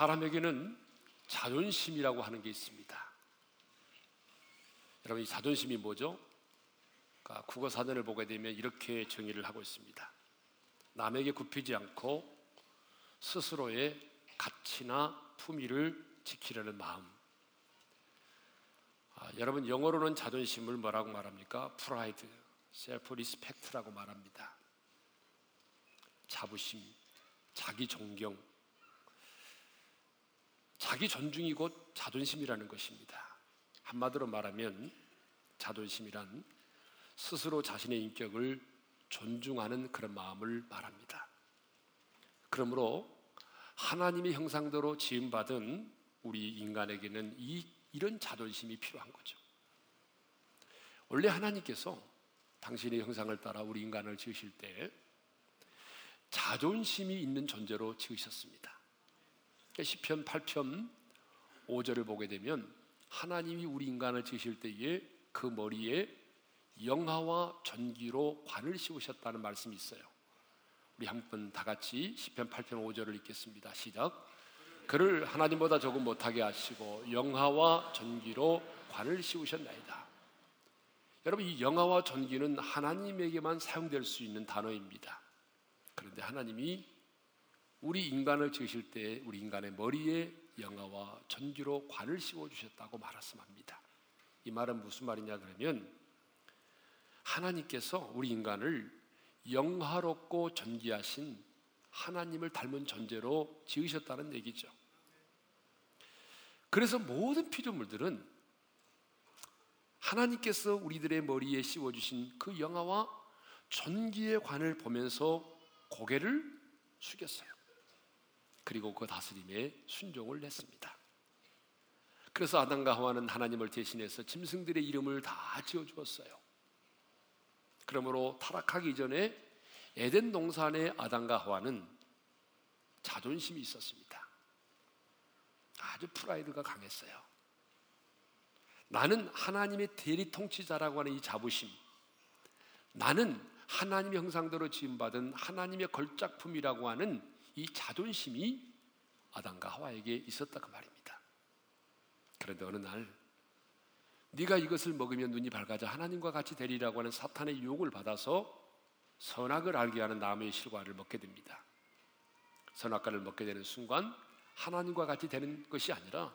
어, 사람에게는 자존심이라고 하는 게 있습니다. 여러분 이 자존심이 뭐죠? 그러니까 국어 사전을 보게 되면 이렇게 정의를 하고 있습니다. 남에게 굽히지 않고 스스로의 가치나 품위를 지키려는 마음. 아, 여러분 영어로는 자존심을 뭐라고 말합니까? pride, self-respect라고 말합니다. 자부심, 자기 존경, 자기 존중이 곧 자존심이라는 것입니다. 한마디로 말하면 자존심이란 스스로 자신의 인격을 존중하는 그런 마음을 말합니다. 그러므로 하나님의 형상대로 지음받은 우리 인간에게는 이, 이런 자존심이 필요한 거죠. 원래 하나님께서 당신의 형상을 따라 우리 인간을 지으실 때 자존심이 있는 존재로 지으셨습니다. 그러니까 시편 8편 5절을 보게 되면 하나님이 우리 인간을 지으실 때에 그 머리에 영화와 전기로 관을 씌우셨다는 말씀이 있어요. 우리 한번 다 같이 시편 8편 5절을 읽겠습니다. 시작. 그를 하나님보다 조금 못하게 하시고 영화와 전기로 관을 씌우셨나이다. 여러분 이 영화와 전기는 하나님에게만 사용될 수 있는 단어입니다. 그런데 하나님이 우리 인간을 지으실 때 우리 인간의 머리에 영화와 전기로 관을 씌워 주셨다고 말씀합니다. 이 말은 무슨 말이냐 그러면 하나님께서 우리 인간을 영화롭고 전기하신 하나님을 닮은 존재로 지으셨다는 얘기죠. 그래서 모든 피조물들은 하나님께서 우리들의 머리에 씌워 주신 그 영화와 전기의 관을 보면서 고개를 숙였어요. 그리고 그 다스림에 순종을 했습니다. 그래서 아담과 하와는 하나님을 대신해서 짐승들의 이름을 다 지어 주었어요. 그러므로 타락하기 전에 에덴 동산의 아담과 하와는 자존심이 있었습니다. 아주 프라이드가 강했어요. 나는 하나님의 대리 통치자라고 하는 이 자부심. 나는 하나님의 형상대로 지음받은 하나님의 걸작품이라고 하는 이 자존심이 아담과 하와에게 있었다 그 말입니다. 그런데 어느 날 네가 이것을 먹으면 눈이 밝아져 하나님과 같이 되리라고 하는 사탄의 유혹을 받아서 선악을 알게 하는 나무의 실과를 먹게 됩니다. 선악과를 먹게 되는 순간 하나님과 같이 되는 것이 아니라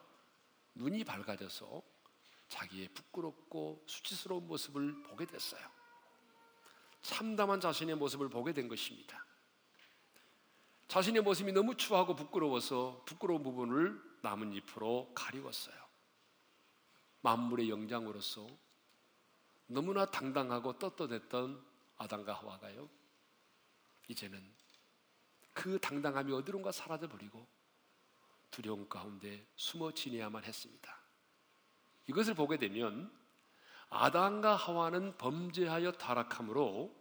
눈이 밝아져서 자기의 부끄럽고 수치스러운 모습을 보게 됐어요. 참담한 자신의 모습을 보게 된 것입니다. 자신의 모습이 너무 추하고 부끄러워서 부끄러운 부분을 나뭇잎으로 가리웠어요. 만물의 영장으로서 너무나 당당하고 떳떳했던 아담과 하와가요. 이제는 그 당당함이 어디론가 사라져 버리고 두려움 가운데 숨어 지내야만 했습니다. 이것을 보게 되면 아담과 하와는 범죄하여 타락함으로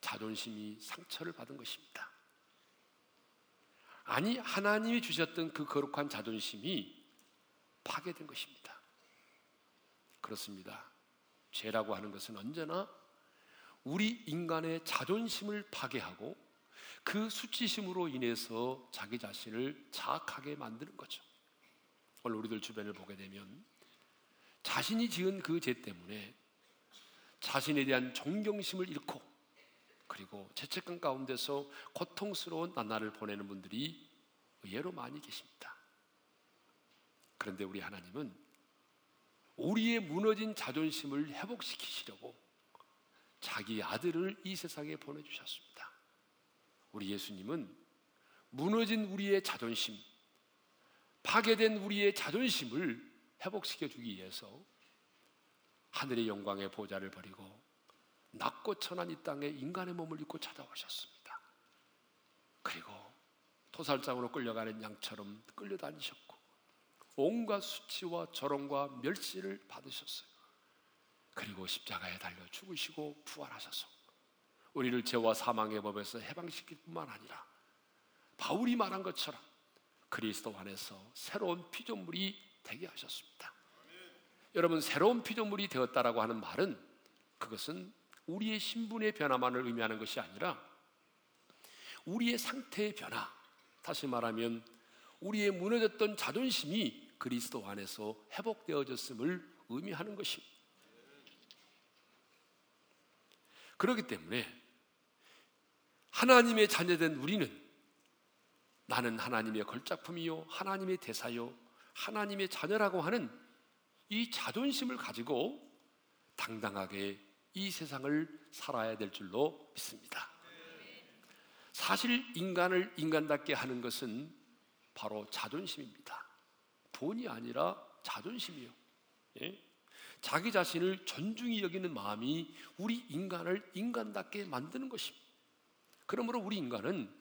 자존심이 상처를 받은 것입니다. 아니 하나님이 주셨던 그 거룩한 자존심이 파괴된 것입니다. 그렇습니다. 죄라고 하는 것은 언제나 우리 인간의 자존심을 파괴하고 그 수치심으로 인해서 자기 자신을 자학하게 만드는 거죠. 오늘 우리들 주변을 보게 되면 자신이 지은 그 죄 때문에 자신에 대한 존경심을 잃고 그리고 죄책감 가운데서 고통스러운 나날을 보내는 분들이 의외로 많이 계십니다. 그런데 우리 하나님은 우리의 무너진 자존심을 회복시키시려고 자기 아들을 이 세상에 보내주셨습니다. 우리 예수님은 무너진 우리의 자존심, 파괴된 우리의 자존심을 회복시켜 주기 위해서 하늘의 영광의 보좌를 버리고 낮고 천한 이 땅에 인간의 몸을 입고 찾아오셨습니다. 그리고 토살장으로 끌려가는 양처럼 끌려다니셨고 온갖 수치와 조롱과 멸시를 받으셨어요. 그리고 십자가에 달려 죽으시고 부활하셔서 우리를 죄와 사망의 법에서 해방시킬 뿐만 아니라 바울이 말한 것처럼 그리스도 안에서 새로운 피조물이 되게 하셨습니다. 여러분 새로운 피조물이 되었다라고 하는 말은 그것은 우리의 신분의 변화만을 의미하는 것이 아니라 우리의 상태의 변화, 다시 말하면 우리의 무너졌던 자존심이 그리스도 안에서 회복되어졌음을 의미하는 것입니다. 그렇기 때문에 하나님의 자녀된 우리는 나는 하나님의 걸작품이요, 하나님의 대사요, 하나님의 자녀라고 하는 이 자존심을 가지고 당당하게 이 세상을 살아야 될 줄로 믿습니다. 사실 인간을 인간답게 하는 것은 바로 자존심입니다. 돈이 아니라 자존심이요. 예? 자기 자신을 존중히 여기는 마음이 우리 인간을 인간답게 만드는 것입니다. 그러므로 우리 인간은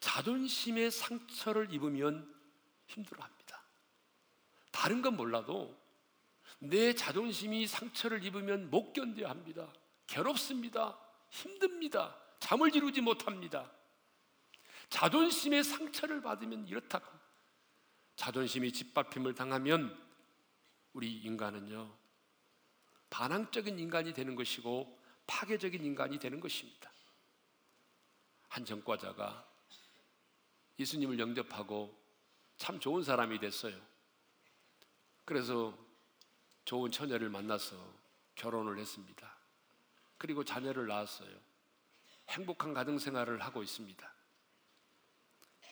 자존심의 상처를 입으면 힘들어합니다. 다른 건 몰라도 내 자존심이 상처를 입으면 못 견뎌야 합니다. 괴롭습니다. 힘듭니다. 잠을 이루지 못합니다. 자존심의 상처를 받으면 이렇다고. 자존심이 짓밟힘을 당하면 우리 인간은요, 반항적인 인간이 되는 것이고 파괴적인 인간이 되는 것입니다. 한 전과자가 예수님을 영접하고 참 좋은 사람이 됐어요. 그래서 좋은 처녀를 만나서 결혼을 했습니다. 그리고 자녀를 낳았어요. 행복한 가정 생활을 하고 있습니다.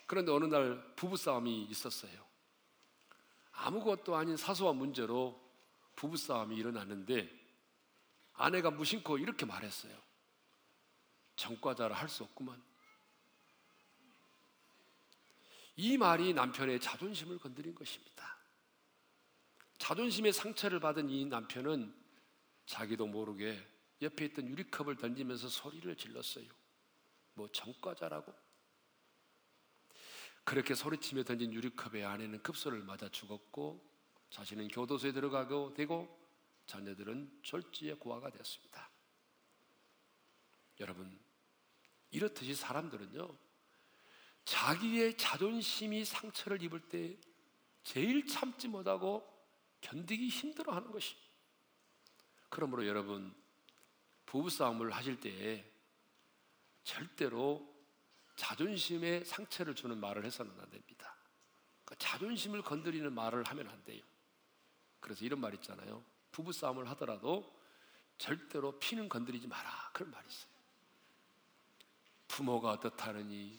그런데 어느 날 부부싸움이 있었어요. 아무것도 아닌 사소한 문제로 부부싸움이 일어났는데 아내가 무심코 이렇게 말했어요. 전과자라 할 수 없구만. 이 말이 남편의 자존심을 건드린 것입니다. 자존심의 상처를 받은 이 남편은 자기도 모르게 옆에 있던 유리컵을 던지면서 소리를 질렀어요. 뭐 전과자라고? 그렇게 소리치며 던진 유리컵의 아내는 급소를 맞아 죽었고 자신은 교도소에 들어가고 되고 자녀들은 졸지에 고아가 되었습니다. 여러분 이렇듯이 사람들은요 자기의 자존심이 상처를 입을 때 제일 참지 못하고 견디기 힘들어하는 것이. 그러므로 여러분 부부싸움을 하실 때 절대로 자존심에 상처를 주는 말을 해서는 안 됩니다. 그러니까 자존심을 건드리는 말을 하면 안 돼요. 그래서 이런 말 있잖아요. 부부싸움을 하더라도 절대로 피는 건드리지 마라. 그런 말이 있어요. 부모가 어떻다느니,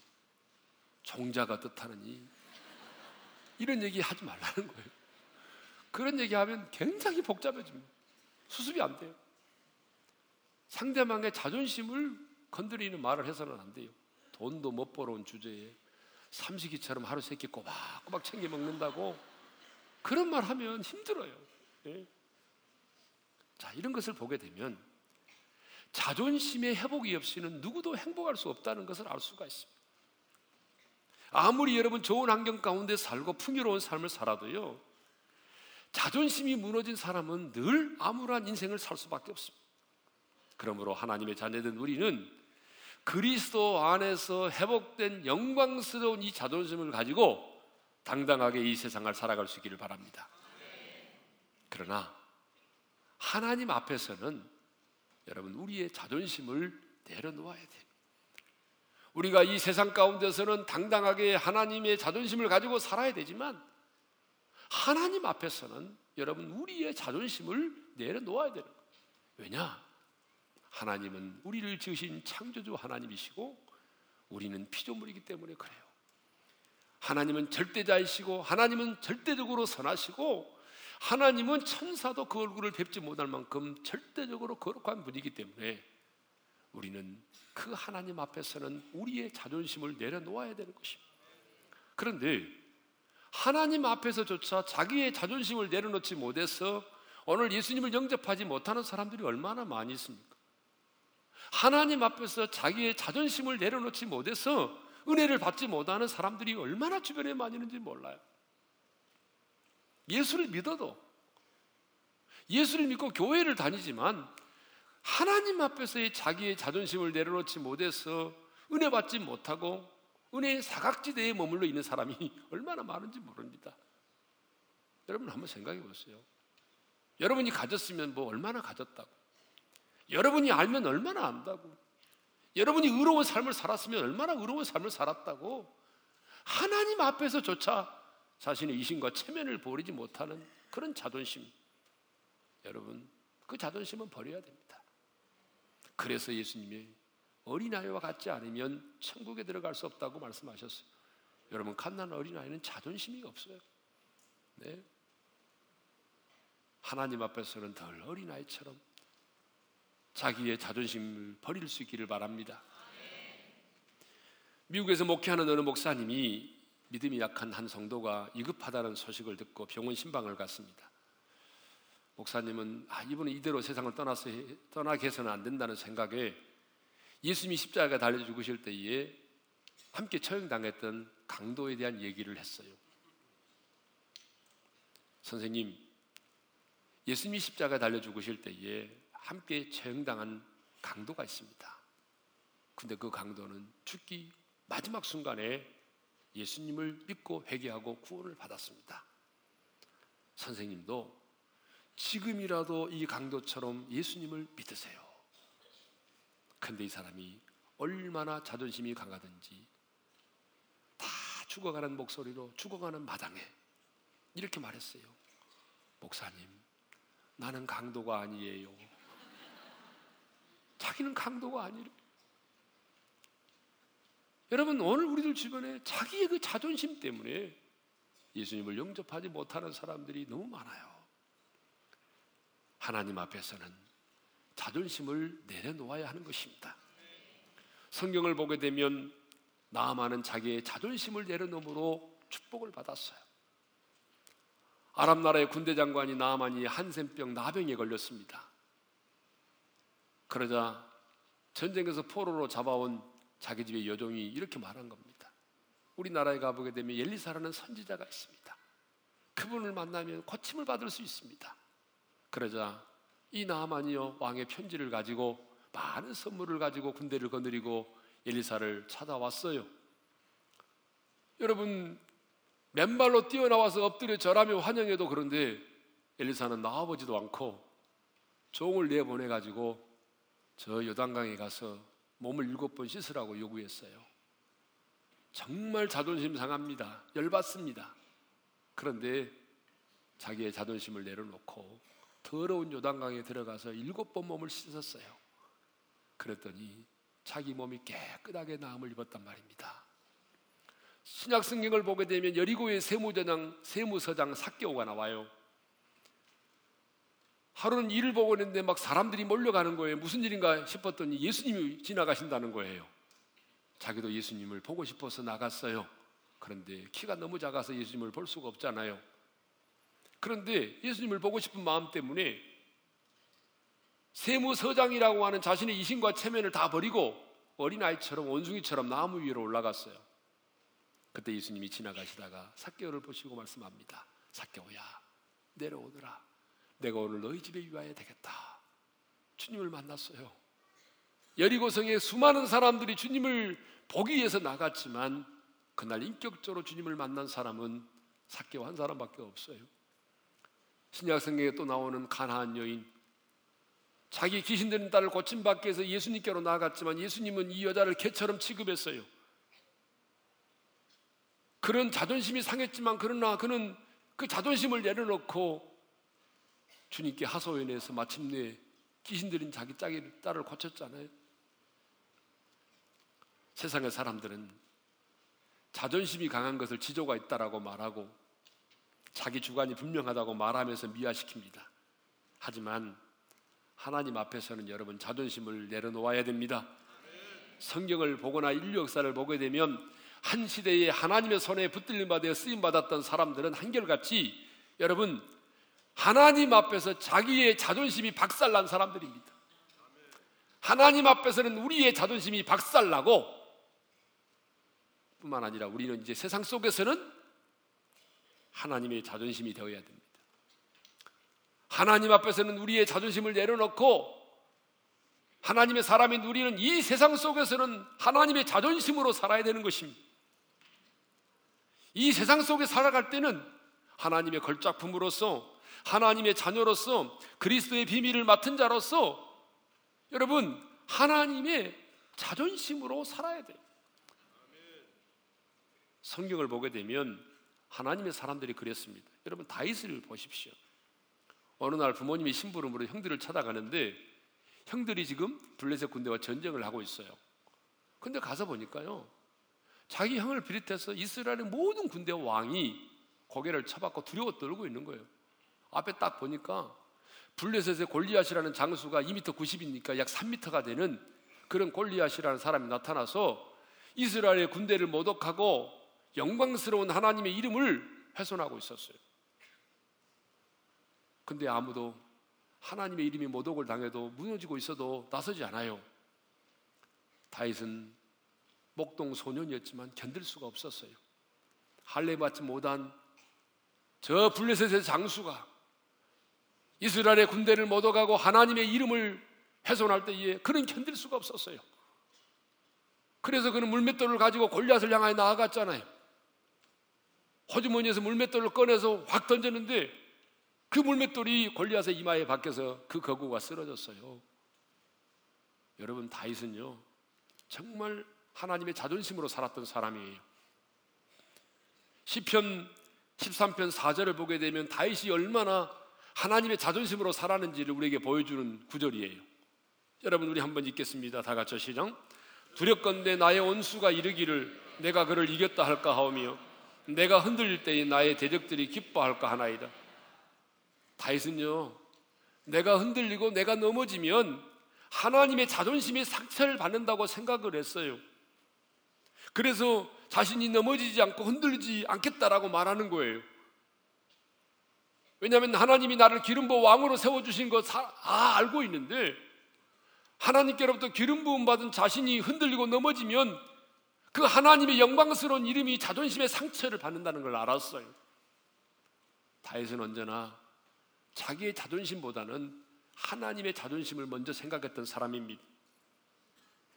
종자가 어떻다느니, 이런 얘기 하지 말라는 거예요. 그런 얘기 하면 굉장히 복잡해집니다. 수습이 안 돼요. 상대방의 자존심을 건드리는 말을 해서는 안 돼요. 돈도 못 벌어온 주제에 삼식이처럼 하루 세끼 꼬박꼬박 챙겨 먹는다고 그런 말 하면 힘들어요. 예? 자, 이런 것을 보게 되면 자존심의 회복이 없이는 누구도 행복할 수 없다는 것을 알 수가 있습니다. 아무리 여러분 좋은 환경 가운데 살고 풍요로운 삶을 살아도요, 자존심이 무너진 사람은 늘 암울한 인생을 살 수밖에 없습니다. 그러므로 하나님의 자녀된 우리는 그리스도 안에서 회복된 영광스러운 이 자존심을 가지고 당당하게 이 세상을 살아갈 수 있기를 바랍니다. 그러나 하나님 앞에서는 여러분 우리의 자존심을 내려놓아야 돼요. 우리가 이 세상 가운데서는 당당하게 하나님의 자존심을 가지고 살아야 되지만 하나님 앞에서는 여러분 우리의 자존심을 내려놓아야 되는 거예요. 왜냐? 하나님은 우리를 지으신 창조주 하나님이시고 우리는 피조물이기 때문에 그래요. 하나님은 절대자이시고 하나님은 절대적으로 선하시고 하나님은 천사도 그 얼굴을 뵙지 못할 만큼 절대적으로 거룩한 분이기 때문에 우리는 그 하나님 앞에서는 우리의 자존심을 내려놓아야 되는 것입니다. 그런데 하나님 앞에서조차 자기의 자존심을 내려놓지 못해서 오늘 예수님을 영접하지 못하는 사람들이 얼마나 많이 있습니까? 하나님 앞에서 자기의 자존심을 내려놓지 못해서 은혜를 받지 못하는 사람들이 얼마나 주변에 많이 있는지 몰라요. 예수를 믿어도 예수를 믿고 교회를 다니지만 하나님 앞에서의 자기의 자존심을 내려놓지 못해서 은혜 받지 못하고 은혜의 사각지대에 머물러 있는 사람이 얼마나 많은지 모릅니다. 여러분 한번 생각해 보세요. 여러분이 가졌으면 뭐 얼마나 가졌다고. 여러분이 알면 얼마나 안다고. 여러분이 의로운 삶을 살았으면 얼마나 의로운 삶을 살았다고. 하나님 앞에서조차 자신의 이신과 체면을 버리지 못하는 그런 자존심. 여러분, 그 자존심은 버려야 됩니다. 그래서 예수님이 어린아이와 같지 않으면 천국에 들어갈 수 없다고 말씀하셨어요. 여러분, 갓난 어린아이는 자존심이 없어요. 네? 하나님 앞에서는 덜 어린아이처럼 자기의 자존심을 버릴 수 있기를 바랍니다. 미국에서 목회하는 어느 목사님이 믿음이 약한 한 성도가 위급하다는 소식을 듣고 병원 신방을 갔습니다. 목사님은 아, 이분은 이대로 세상을 떠나서 떠나게 해서는 안 된다는 생각에 예수님이 십자가에 달려 죽으실 때에 함께 처형당했던 강도에 대한 얘기를 했어요. 선생님, 예수님이 십자가에 달려 죽으실 때에 함께 처형당한 강도가 있습니다. 근데 그 강도는 죽기 마지막 순간에 예수님을 믿고 회개하고 구원을 받았습니다. 선생님도 지금이라도 이 강도처럼 예수님을 믿으세요. 근데 이 사람이 얼마나 자존심이 강하든지 다 죽어가는 목소리로 죽어가는 마당에 이렇게 말했어요. 목사님, 나는 강도가 아니에요. 자기는 강도가 아니래. 여러분, 오늘 우리들 주변에 자기의 그 자존심 때문에 예수님을 영접하지 못하는 사람들이 너무 많아요. 하나님 앞에서는 자존심을 내려놓아야 하는 것입니다. 성경을 보게 되면 나아만은 자기의 자존심을 내려놓음으로 축복을 받았어요. 아랍 나라의 군대 장관이 나아만이 한센병 나병에 걸렸습니다. 그러자 전쟁에서 포로로 잡아온 자기 집의 여종이 이렇게 말한 겁니다. 우리나라에 가보게 되면 엘리사라는 선지자가 있습니다. 그분을 만나면 고침을 받을 수 있습니다. 그러자 이 나만이요 왕의 편지를 가지고 많은 선물을 가지고 군대를 거느리고 엘리사를 찾아왔어요. 여러분 맨발로 뛰어나와서 엎드려 절하며 환영해도 그런데 엘리사는 나와보지도 않고 종을 내보내 가지고 저 요단강에 가서 몸을 일곱 번 씻으라고 요구했어요. 정말 자존심 상합니다. 열받습니다. 그런데 자기의 자존심을 내려놓고 더러운 요단강에 들어가서 일곱 번 몸을 씻었어요. 그랬더니 자기 몸이 깨끗하게 나음을 입었단 말입니다. 신약 성경을 보게 되면 여리고의 세무저장 세무서장 사개오가 나와요. 하루는 일을 보고 있는데 막 사람들이 몰려가는 거예요. 무슨 일인가 싶었더니 예수님이 지나가신다는 거예요. 자기도 예수님을 보고 싶어서 나갔어요. 그런데 키가 너무 작아서 예수님을 볼 수가 없잖아요. 그런데 예수님을 보고 싶은 마음 때문에 세무서장이라고 하는 자신의 이신과 체면을 다 버리고 어린아이처럼 원숭이처럼 나무 위로 올라갔어요. 그때 예수님이 지나가시다가 사개오를 보시고 말씀합니다. 사개오야 내려오너라. 내가 오늘 너희 집에 유하야 되겠다. 주님을 만났어요. 여리고성에 수많은 사람들이 주님을 보기 위해서 나갔지만 그날 인격적으로 주님을 만난 사람은 사개오 한 사람밖에 없어요. 신약 성경에 또 나오는 가나안 여인 자기 귀신 들린 딸을 고침 받기 위해서 예수님께로 나갔지만 예수님은 이 여자를 개처럼 취급했어요. 그런 자존심이 상했지만 그러나 그는 그 자존심을 내려놓고 주님께 하소연해서 마침내 귀신 들인 자기 짝이 딸을 고쳤잖아요. 세상의 사람들은 자존심이 강한 것을 지조가 있다라고 말하고 자기 주관이 분명하다고 말하면서 미화시킵니다. 하지만 하나님 앞에서는 여러분 자존심을 내려놓아야 됩니다. 성경을 보거나 인류 역사를 보게 되면 한 시대에 하나님의 손에 붙들림 받아 쓰임 받았던 사람들은 한결같이 여러분 하나님 앞에서 자기의 자존심이 박살난 사람들입니다. 하나님 앞에서는 우리의 자존심이 박살나고 뿐만 아니라 우리는 이제 세상 속에서는 하나님의 자존심이 되어야 됩니다. 하나님 앞에서는 우리의 자존심을 내려놓고 하나님의 사람인 우리는 이 세상 속에서는 하나님의 자존심으로 살아야 되는 것입니다. 이 세상 속에 살아갈 때는 하나님의 걸작품으로서 하나님의 자녀로서 그리스도의 비밀을 맡은 자로서 여러분 하나님의 자존심으로 살아야 돼요. 성경을 보게 되면 하나님의 사람들이 그랬습니다. 여러분 다윗을 보십시오. 어느 날 부모님이 심부름으로 형들을 찾아가는데 형들이 지금 블레셋 군대와 전쟁을 하고 있어요. 근데 가서 보니까요. 자기 형을 비롯해서 이스라엘의 모든 군대와 왕이 고개를 쳐박고 두려워 떨고 있는 거예요. 앞에 딱 보니까 블레셋의 골리앗이라는 장수가 2m 90이니까 약 3m가 되는 그런 골리앗이라는 사람이 나타나서 이스라엘의 군대를 모독하고 영광스러운 하나님의 이름을 훼손하고 있었어요. 근데 아무도 하나님의 이름이 모독을 당해도 무너지고 있어도 나서지 않아요. 다윗은 목동 소년이었지만 견딜 수가 없었어요. 할례 받지 못한 저 블레셋의 장수가 이스라엘의 군대를 모독하고 하나님의 이름을 훼손할 때에 그는 견딜 수가 없었어요. 그래서 그는 물맷돌을 가지고 골리앗을 향하여 나아갔잖아요. 호주머니에서 물맷돌을 꺼내서 확 던졌는데 그 물맷돌이 골리앗의 이마에 박혀서 그 거구가 쓰러졌어요. 여러분 다윗은요 정말 하나님의 자존심으로 살았던 사람이에요. 시편 13편 4절을 보게 되면 다윗이 얼마나 하나님의 자존심으로 살았는지를 우리에게 보여주는 구절이에요. 여러분 우리 한번 읽겠습니다. 다 같이 시작. 두렵건대 나의 온수가 이르기를 내가 그를 이겼다 할까 하오며 내가 흔들릴 때에 나의 대적들이 기뻐할까 하나이다. 다윗은요. 내가 흔들리고 내가 넘어지면 하나님의 자존심이 상처를 받는다고 생각을 했어요. 그래서 자신이 넘어지지 않고 흔들리지 않겠다라고 말하는 거예요. 왜냐하면 하나님이 나를 기름 부어 왕으로 세워 주신 거 다 알고 있는데 하나님께로부터 기름 부음 받은 자신이 흔들리고 넘어지면 그 하나님의 영광스러운 이름이 자존심의 상처를 받는다는 걸 알았어요. 다윗은 언제나 자기의 자존심보다는 하나님의 자존심을 먼저 생각했던 사람입니다.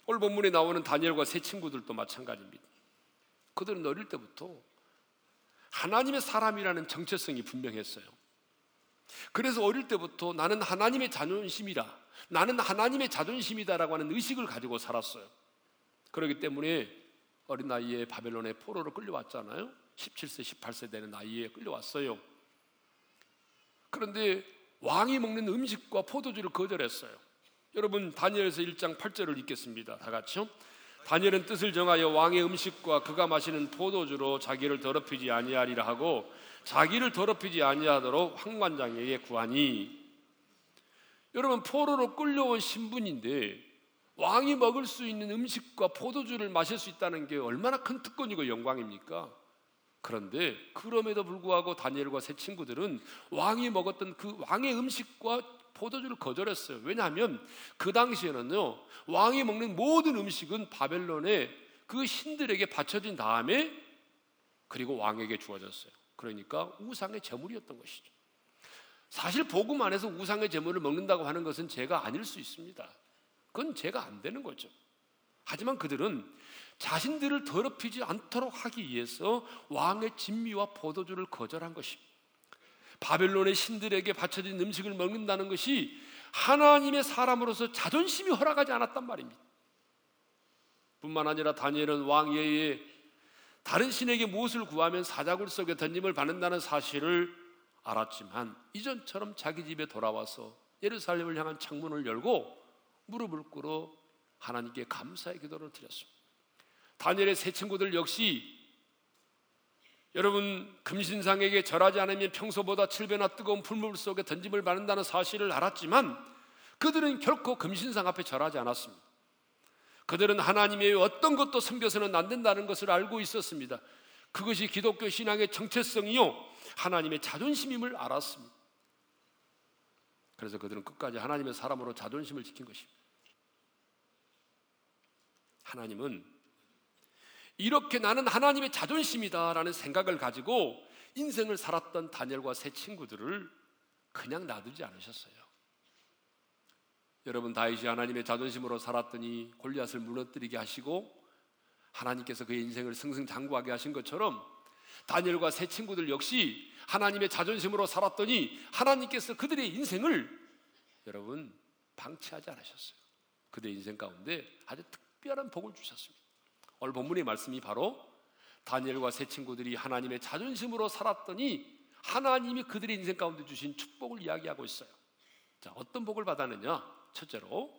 오늘 본문에 나오는 다니엘과 세 친구들도 마찬가지입니다. 그들은 어릴 때부터 하나님의 사람이라는 정체성이 분명했어요. 그래서 어릴 때부터 나는 하나님의 자존심이라, 나는 하나님의 자존심이다라고 하는 의식을 가지고 살았어요. 그렇기 때문에 어린 나이에 바벨론의 포로로 끌려왔잖아요. 17세, 18세 되는 나이에 끌려왔어요. 그런데 왕이 먹는 음식과 포도주를 거절했어요. 여러분 다니엘서 1장 8절을 읽겠습니다. 다 같이요. 다니엘은 뜻을 정하여 왕의 음식과 그가 마시는 포도주로 자기를 더럽히지 아니하리라 하고 자기를 더럽히지 아니하도록 황관장에게 구하니 여러분 포로로 끌려온 신분인데 왕이 먹을 수 있는 음식과 포도주를 마실 수 있다는 게 얼마나 큰 특권이고 영광입니까? 그런데 그럼에도 불구하고 다니엘과 세 친구들은 왕이 먹었던 그 왕의 음식과 포도주를 거절했어요. 왜냐하면 그 당시에는요, 왕이 먹는 모든 음식은 바벨론의 그 신들에게 바쳐진 다음에 그리고 왕에게 주어졌어요. 그러니까 우상의 제물이었던 것이죠. 사실 복음 안에서 우상의 제물을 먹는다고 하는 것은 죄가 아닐 수 있습니다. 그건 죄가 안 되는 거죠. 하지만 그들은 자신들을 더럽히지 않도록 하기 위해서 왕의 진미와 포도주를 거절한 것입니다. 바벨론의 신들에게 바쳐진 음식을 먹는다는 것이 하나님의 사람으로서 자존심이 허락하지 않았단 말입니다. 뿐만 아니라 다니엘은 왕예에 다른 신에게 무엇을 구하면 사자굴 속에 던짐을 받는다는 사실을 알았지만 이전처럼 자기 집에 돌아와서 예루살렘을 향한 창문을 열고 무릎을 꿇어 하나님께 감사의 기도를 드렸습니다. 다니엘의 세 친구들 역시 여러분 금신상에게 절하지 않으면 평소보다 7배나 뜨거운 풀물 속에 던짐을 받는다는 사실을 알았지만 그들은 결코 금신상 앞에 절하지 않았습니다. 그들은 하나님의 어떤 것도 섬겨서는 안 된다는 것을 알고 있었습니다. 그것이 기독교 신앙의 정체성이요 하나님의 자존심임을 알았습니다. 그래서 그들은 끝까지 하나님의 사람으로 자존심을 지킨 것입니다. 하나님은 이렇게 나는 하나님의 자존심이다라는 생각을 가지고 인생을 살았던 다니엘과 세 친구들을 그냥 놔두지 않으셨어요. 여러분 다윗이 하나님의 자존심으로 살았더니 골리앗을 무너뜨리게 하시고 하나님께서 그의 인생을 승승장구하게 하신 것처럼 다니엘과 세 친구들 역시 하나님의 자존심으로 살았더니 하나님께서 그들의 인생을 여러분 방치하지 않으셨어요. 그들의 인생 가운데 아주 특별한 복을 주셨습니다. 오늘 본문의 말씀이 바로 다니엘과 세 친구들이 하나님의 자존심으로 살았더니 하나님이 그들의 인생 가운데 주신 축복을 이야기하고 있어요. 자, 어떤 복을 받았느냐? 첫째로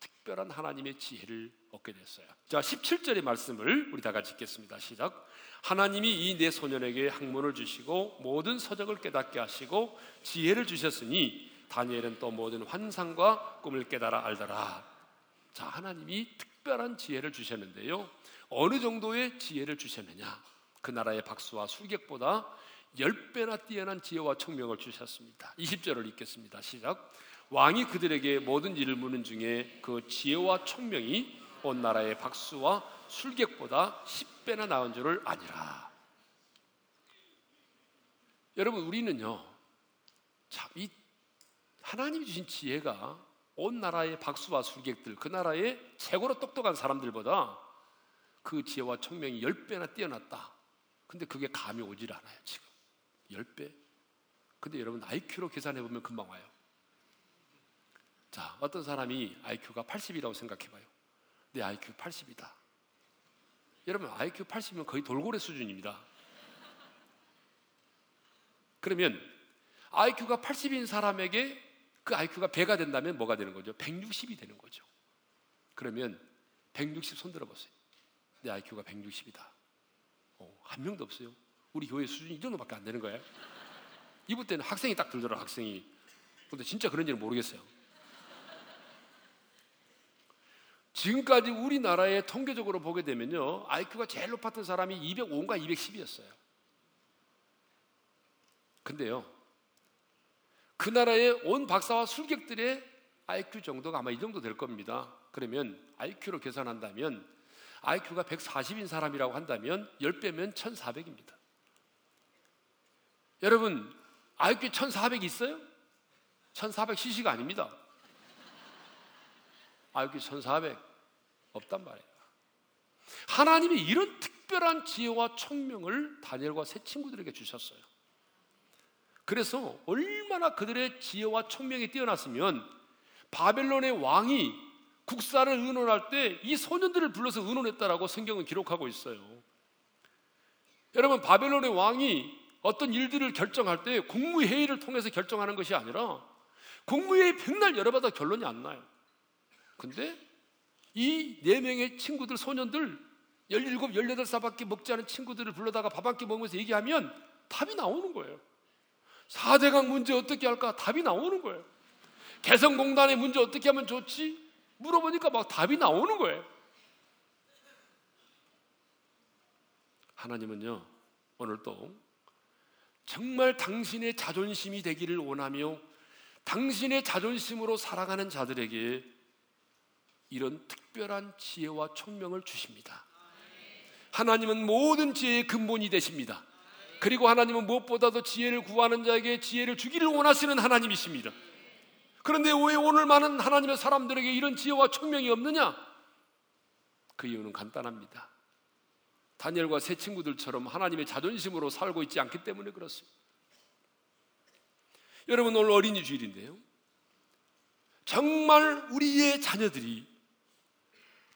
특별한 하나님의 지혜를 얻게 됐어요. 자, 17절의 말씀을 우리 다 같이 읽겠습니다. 시작. 하나님이 이네 소년에게 학문을 주시고 모든 서적을 깨닫게 하시고 지혜를 주셨으니 다니엘은 또 모든 환상과 꿈을 깨달아 알더라. 자, 하나님이 특별한 지혜를 주셨는데요. 어느 정도의 지혜를 주셨느냐? 그 나라의 박수와 술객보다 열 배나 뛰어난 지혜와 총명을 주셨습니다. 20절을 읽겠습니다. 시작. 왕이 그들에게 모든 일을 묻는 중에 그 지혜와 총명이 온 나라의 박수와 술객보다 10배나 나은 줄을 아니라. 여러분 우리는요. 참 이 하나님이 주신 지혜가 온 나라의 박수와 술객들 그 나라의 최고로 똑똑한 사람들보다 그 지혜와 총명이 10배나 뛰어났다. 근데 그게 감이 오질 않아요, 지금. 10배. 근데 여러분 IQ로 계산해 보면 금방 와요. 자, 어떤 사람이 IQ가 80이라고 생각해 봐요. 내 IQ 80이다. 여러분 IQ 80이면 거의 돌고래 수준입니다. 그러면 IQ가 80인 사람에게 그 IQ가 배가 된다면 뭐가 되는 거죠? 160이 되는 거죠. 그러면 160 손들어 보세요. 내 IQ가 160이다. 어, 한 명도 없어요. 우리 교회 수준이 이 정도밖에 안 되는 거예요. 이분 때는 학생이 딱 들더라 학생이. 근데 진짜 그런지는 모르겠어요. 지금까지 우리나라에 통계적으로 보게 되면요. IQ가 제일 높았던 사람이 205인가 210이었어요. 근데요. 그 나라의 온 박사와 술객들의 IQ 정도가 아마 이 정도 될 겁니다. 그러면 IQ로 계산한다면 IQ가 140인 사람이라고 한다면 10배면 1400입니다. 여러분, IQ 1400 있어요? 1400cc가 아닙니다. IQ 1400 없단 말이에요. 하나님이 이런 특별한 지혜와 총명을 다니엘과 세 친구들에게 주셨어요. 그래서 얼마나 그들의 지혜와 총명이 뛰어났으면 바벨론의 왕이 국사를 의논할 때 이 소년들을 불러서 의논했다라고 성경은 기록하고 있어요. 여러분 바벨론의 왕이 어떤 일들을 결정할 때 국무회의를 통해서 결정하는 것이 아니라 국무회의 백날 열어봐도 결론이 안 나요. 근데 이 네 명의 친구들, 소년들 17, 18살밖에 먹지 않은 친구들을 불러다가 밥 한 끼 먹으면서 얘기하면 답이 나오는 거예요. 4대강 문제 어떻게 할까? 답이 나오는 거예요. 개성공단의 문제 어떻게 하면 좋지? 물어보니까 막 답이 나오는 거예요. 하나님은요, 오늘도 정말 당신의 자존심이 되기를 원하며 당신의 자존심으로 살아가는 자들에게 이런 특별한 지혜와 총명을 주십니다. 하나님은 모든 지혜의 근본이 되십니다. 그리고 하나님은 무엇보다도 지혜를 구하는 자에게 지혜를 주기를 원하시는 하나님이십니다. 그런데 왜 오늘 많은 하나님의 사람들에게 이런 지혜와 총명이 없느냐? 그 이유는 간단합니다. 다니엘과 세 친구들처럼 하나님의 자존심으로 살고 있지 않기 때문에 그렇습니다. 여러분 오늘 어린이 주일인데요. 정말 우리의 자녀들이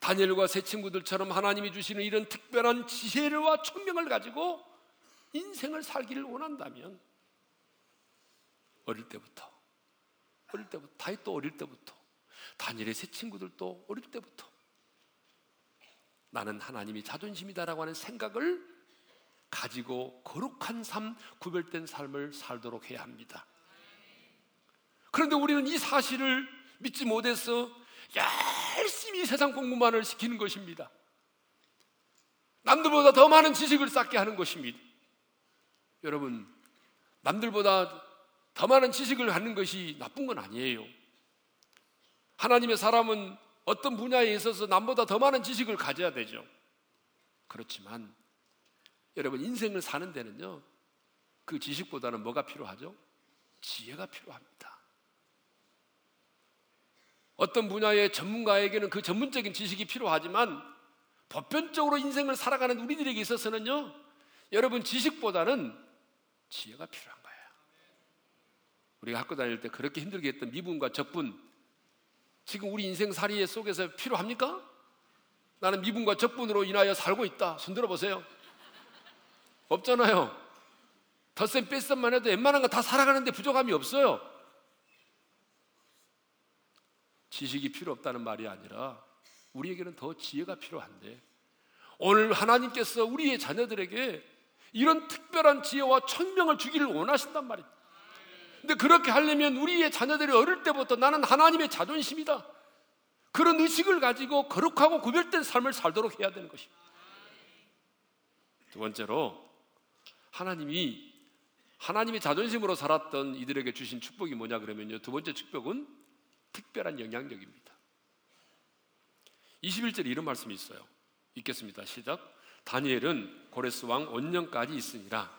다니엘과 새 친구들처럼 하나님이 주시는 이런 특별한 지혜와 총명을 가지고 인생을 살기를 원한다면 어릴 때부터 어릴 때부터 다윗도 어릴 때부터 다니엘의 새 친구들도 어릴 때부터 나는 하나님이 자존심이다라고 하는 생각을 가지고 거룩한 삶, 구별된 삶을 살도록 해야 합니다. 그런데 우리는 이 사실을 믿지 못해서 열심히 세상 공부만을 시키는 것입니다. 남들보다 더 많은 지식을 쌓게 하는 것입니다. 여러분, 남들보다 더 많은 지식을 갖는 것이 나쁜 건 아니에요. 하나님의 사람은 어떤 분야에 있어서 남보다 더 많은 지식을 가져야 되죠. 그렇지만 여러분 인생을 사는 데는요. 그 지식보다는 뭐가 필요하죠? 지혜가 필요합니다. 어떤 분야의 전문가에게는 그 전문적인 지식이 필요하지만 보편적으로 인생을 살아가는 우리들에게 있어서는요. 여러분 지식보다는 지혜가 필요한 거예요. 우리가 학교 다닐 때 그렇게 힘들게 했던 미분과 적분 지금 우리 인생 살이 속에서 필요합니까? 나는 미분과 적분으로 인하여 살고 있다. 손들어 보세요. 없잖아요. 덧셈 뺄셈만 해도 웬만한 거 다 살아가는데 부족함이 없어요. 지식이 필요 없다는 말이 아니라 우리에게는 더 지혜가 필요한데 오늘 하나님께서 우리의 자녀들에게 이런 특별한 지혜와 천명을 주기를 원하신단 말입니다. 근데 그렇게 하려면 우리의 자녀들이 어릴 때부터 나는 하나님의 자존심이다. 그런 의식을 가지고 거룩하고 구별된 삶을 살도록 해야 되는 것입니다. 두 번째로 하나님이 하나님의 자존심으로 살았던 이들에게 주신 축복이 뭐냐 그러면요. 두 번째 축복은 특별한 영향력입니다. 21절에 이런 말씀이 있어요. 읽겠습니다. 시작. 다니엘은 고레스 왕 원년까지 있으니라.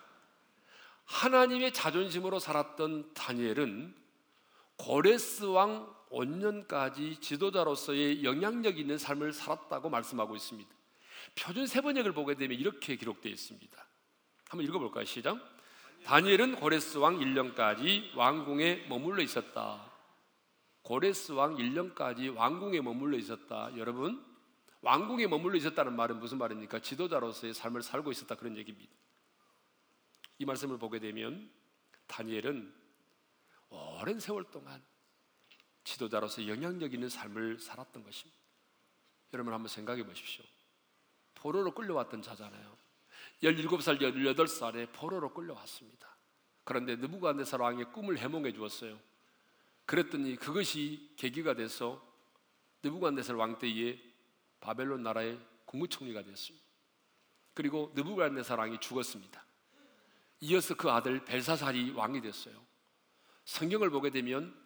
하나님의 자존심으로 살았던 다니엘은 고레스 왕 원년까지 지도자로서의 영향력 있는 삶을 살았다고 말씀하고 있습니다. 표준 세번역을 보게 되면 이렇게 기록되어 있습니다. 한번 읽어볼까요? 시작. 다니엘은 고레스 왕 1년까지 왕궁에 머물러 있었다. 고레스 왕 1년까지 왕궁에 머물러 있었다. 여러분, 왕궁에 머물러 있었다는 말은 무슨 말입니까? 지도자로서의 삶을 살고 있었다 그런 얘기입니다. 이 말씀을 보게 되면 다니엘은 오랜 세월 동안 지도자로서 영향력 있는 삶을 살았던 것입니다. 여러분 한번 생각해 보십시오. 포로로 끌려왔던 자잖아요. 17살, 18살에 포로로 끌려왔습니다. 그런데 느부갓네살 왕의 꿈을 해몽해 주었어요. 그랬더니 그것이 계기가 돼서 느부갓네살 왕 때에 바벨론 나라의 국무총리가 됐습니다. 그리고 느부갓네살 왕이 죽었습니다. 이어서 그 아들 벨사살이 왕이 됐어요. 성경을 보게 되면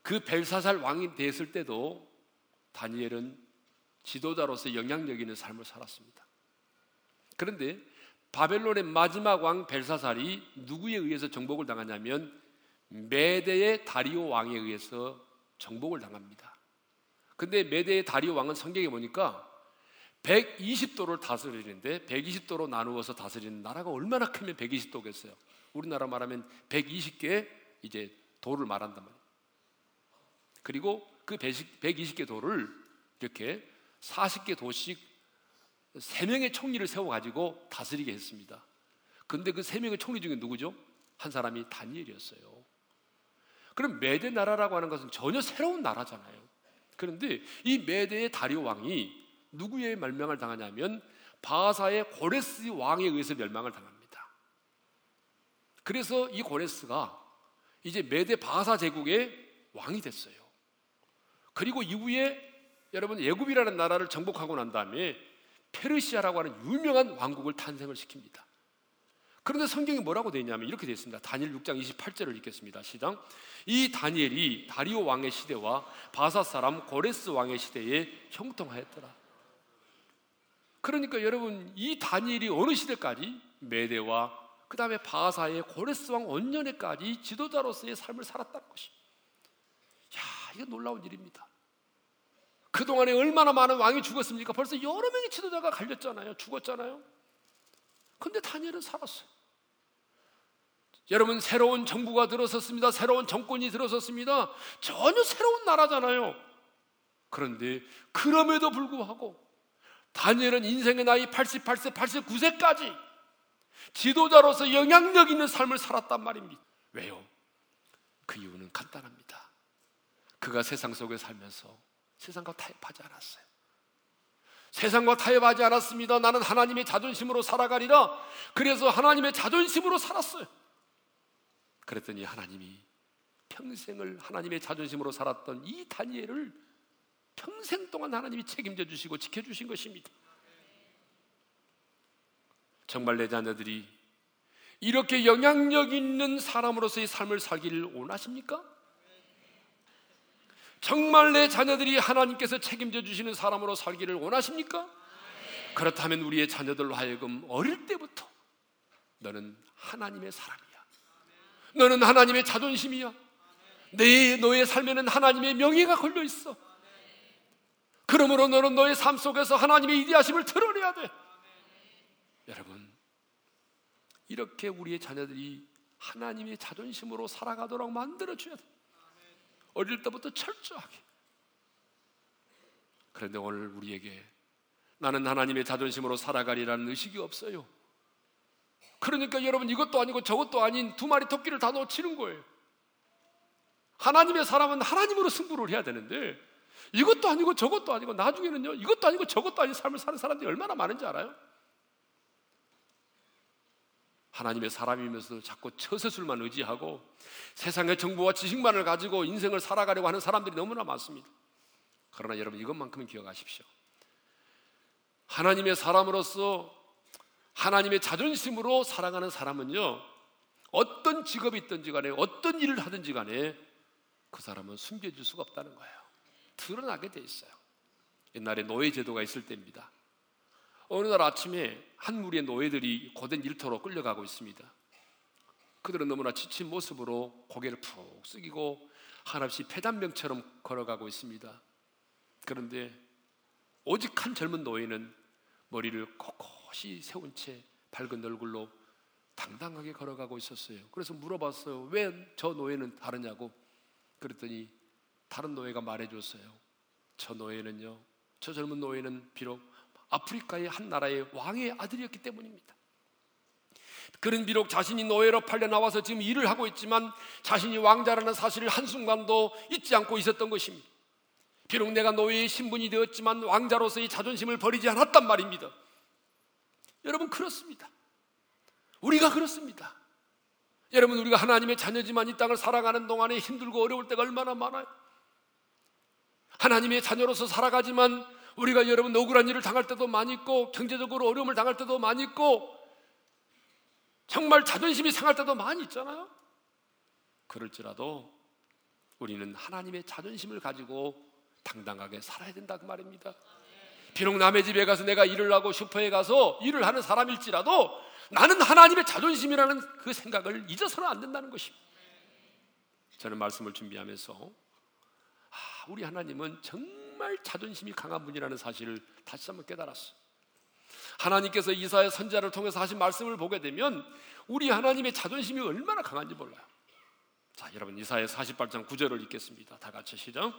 그 벨사살 왕이 됐을 때도 다니엘은 지도자로서 영향력 있는 삶을 살았습니다. 그런데 바벨론의 마지막 왕 벨사살이 누구에 의해서 정복을 당하냐면 메대의 다리오 왕에 의해서 정복을 당합니다. 근데 메대의 다리오 왕은 성경에 보니까 120도를 다스리는데 120도로 나누어서 다스리는 나라가 얼마나 크면 120도겠어요. 우리나라 말하면 120개 이제 도를 말한단 말이에요. 그리고 그 120개 도를 이렇게 40개 도씩 3명의 총리를 세워가지고 다스리게 했습니다. 근데 그 3명의 총리 중에 누구죠? 한 사람이 다니엘이었어요. 그럼 메대 나라라고 하는 것은 전혀 새로운 나라잖아요. 그런데 이 메대의 다리오 왕이 누구의 멸망을 당하냐면 바사의 고레스 왕에 의해서 멸망을 당합니다. 그래서 이 고레스가 이제 메대 바사 제국의 왕이 됐어요. 그리고 이후에 여러분 예굽이라는 나라를 정복하고 난 다음에 페르시아라고 하는 유명한 왕국을 탄생을 시킵니다. 그런데 성경이 뭐라고 되어 있냐면 이렇게 되어 있습니다. 다니엘 6장 28절을 읽겠습니다. 시작. 이 다니엘이 다리오 왕의 시대와 바사 사람 고레스 왕의 시대에 형통하였더라. 그러니까 여러분 이 다니엘이 어느 시대까지 메대와 그 다음에 바사의 고레스 왕 원년에까지 지도자로서의 삶을 살았다는 것입니다. 야, 이거 놀라운 일입니다. 그동안에 얼마나 많은 왕이 죽었습니까? 벌써 여러 명의 지도자가 갈렸잖아요. 죽었잖아요. 근데 다니엘은 살았어요. 여러분 새로운 정부가 들어섰습니다. 새로운 정권이 들어섰습니다. 전혀 새로운 나라잖아요. 그런데 그럼에도 불구하고 다니엘은 인생의 나이 88세, 89세까지 지도자로서 영향력 있는 삶을 살았단 말입니다. 왜요? 그 이유는 간단합니다. 그가 세상 속에 살면서 세상과 타협하지 않았어요. 세상과 타협하지 않았습니다. 나는 하나님의 자존심으로 살아가리라. 그래서 하나님의 자존심으로 살았어요. 그랬더니 하나님이 평생을 하나님의 자존심으로 살았던 이 다니엘을 평생 동안 하나님이 책임져 주시고 지켜 주신 것입니다. 정말 내 자녀들이 이렇게 영향력 있는 사람으로서의 삶을 살기를 원하십니까? 정말 내 자녀들이 하나님께서 책임져 주시는 사람으로 살기를 원하십니까? 그렇다면 우리의 자녀들로 하여금 어릴 때부터 너는 하나님의 사람이야. 너는 하나님의 자존심이야. 내 너의 삶에는 하나님의 명예가 걸려 있어. 그러므로 너는 너의 삶 속에서 하나님의 이디하심을 드러내야 돼. 여러분, 이렇게 우리의 자녀들이 하나님의 자존심으로 살아가도록 만들어 줘야 돼. 어릴 때부터 철저하게. 그런데 오늘 우리에게 나는 하나님의 자존심으로 살아가리라는 의식이 없어요. 그러니까 여러분 이것도 아니고 저것도 아닌 두 마리 토끼를 다 놓치는 거예요. 하나님의 사람은 하나님으로 승부를 해야 되는데 이것도 아니고 저것도 아니고 나중에는요 이것도 아니고 저것도 아닌 삶을 사는 사람들이 얼마나 많은지 알아요? 하나님의 사람이면서 자꾸 처세술만 의지하고 세상의 정보와 지식만을 가지고 인생을 살아가려고 하는 사람들이 너무나 많습니다. 그러나 여러분 이것만큼은 기억하십시오. 하나님의 사람으로서 하나님의 자존심으로 살아가는 사람은요, 어떤 직업이 있든지 간에 어떤 일을 하든지 간에 그 사람은 숨겨질 수가 없다는 거예요. 드러나게 돼 있어요. 옛날에 노예 제도가 있을 때입니다. 어느 날 아침에 한 무리의 노예들이 고된 일터로 끌려가고 있습니다. 그들은 너무나 지친 모습으로 고개를 푹 숙이고 한없이 폐단병처럼 걸어가고 있습니다. 그런데 오직 한 젊은 노예는 머리를 꼿꼿이 세운 채 밝은 얼굴로 당당하게 걸어가고 있었어요. 그래서 물어봤어요. 왜 저 노예는 다르냐고. 그랬더니 다른 노예가 말해줬어요. 저 노예는요, 저 젊은 노예는 비록 아프리카의 한 나라의 왕의 아들이었기 때문입니다. 그는 비록 자신이 노예로 팔려 나와서 지금 일을 하고 있지만 자신이 왕자라는 사실을 한순간도 잊지 않고 있었던 것입니다. 비록 내가 노예의 신분이 되었지만 왕자로서의 자존심을 버리지 않았단 말입니다. 여러분 그렇습니다. 우리가 그렇습니다. 여러분 우리가 하나님의 자녀지만 이 땅을 살아가는 동안에 힘들고 어려울 때가 얼마나 많아요. 하나님의 자녀로서 살아가지만 우리가 여러분 억울한 일을 당할 때도 많이 있고 경제적으로 어려움을 당할 때도 많이 있고 정말 자존심이 상할 때도 많이 있잖아요. 그럴지라도 우리는 하나님의 자존심을 가지고 당당하게 살아야 된다 그 말입니다. 비록 남의 집에 가서 내가 일을 하고 슈퍼에 가서 일을 하는 사람일지라도 나는 하나님의 자존심이라는 그 생각을 잊어서는 안 된다는 것입니다. 저는 말씀을 준비하면서 아, 우리 하나님은 정말 자존심이 강한 분이라는 사실을 다시 한번 깨달았어요. 하나님께서 이사의 선자를 통해서 하신 말씀을 보게 되면 우리 하나님의 자존심이 얼마나 강한지 몰라요. 자, 여러분 이사의 48장 9절을 읽겠습니다. 다 같이 시작.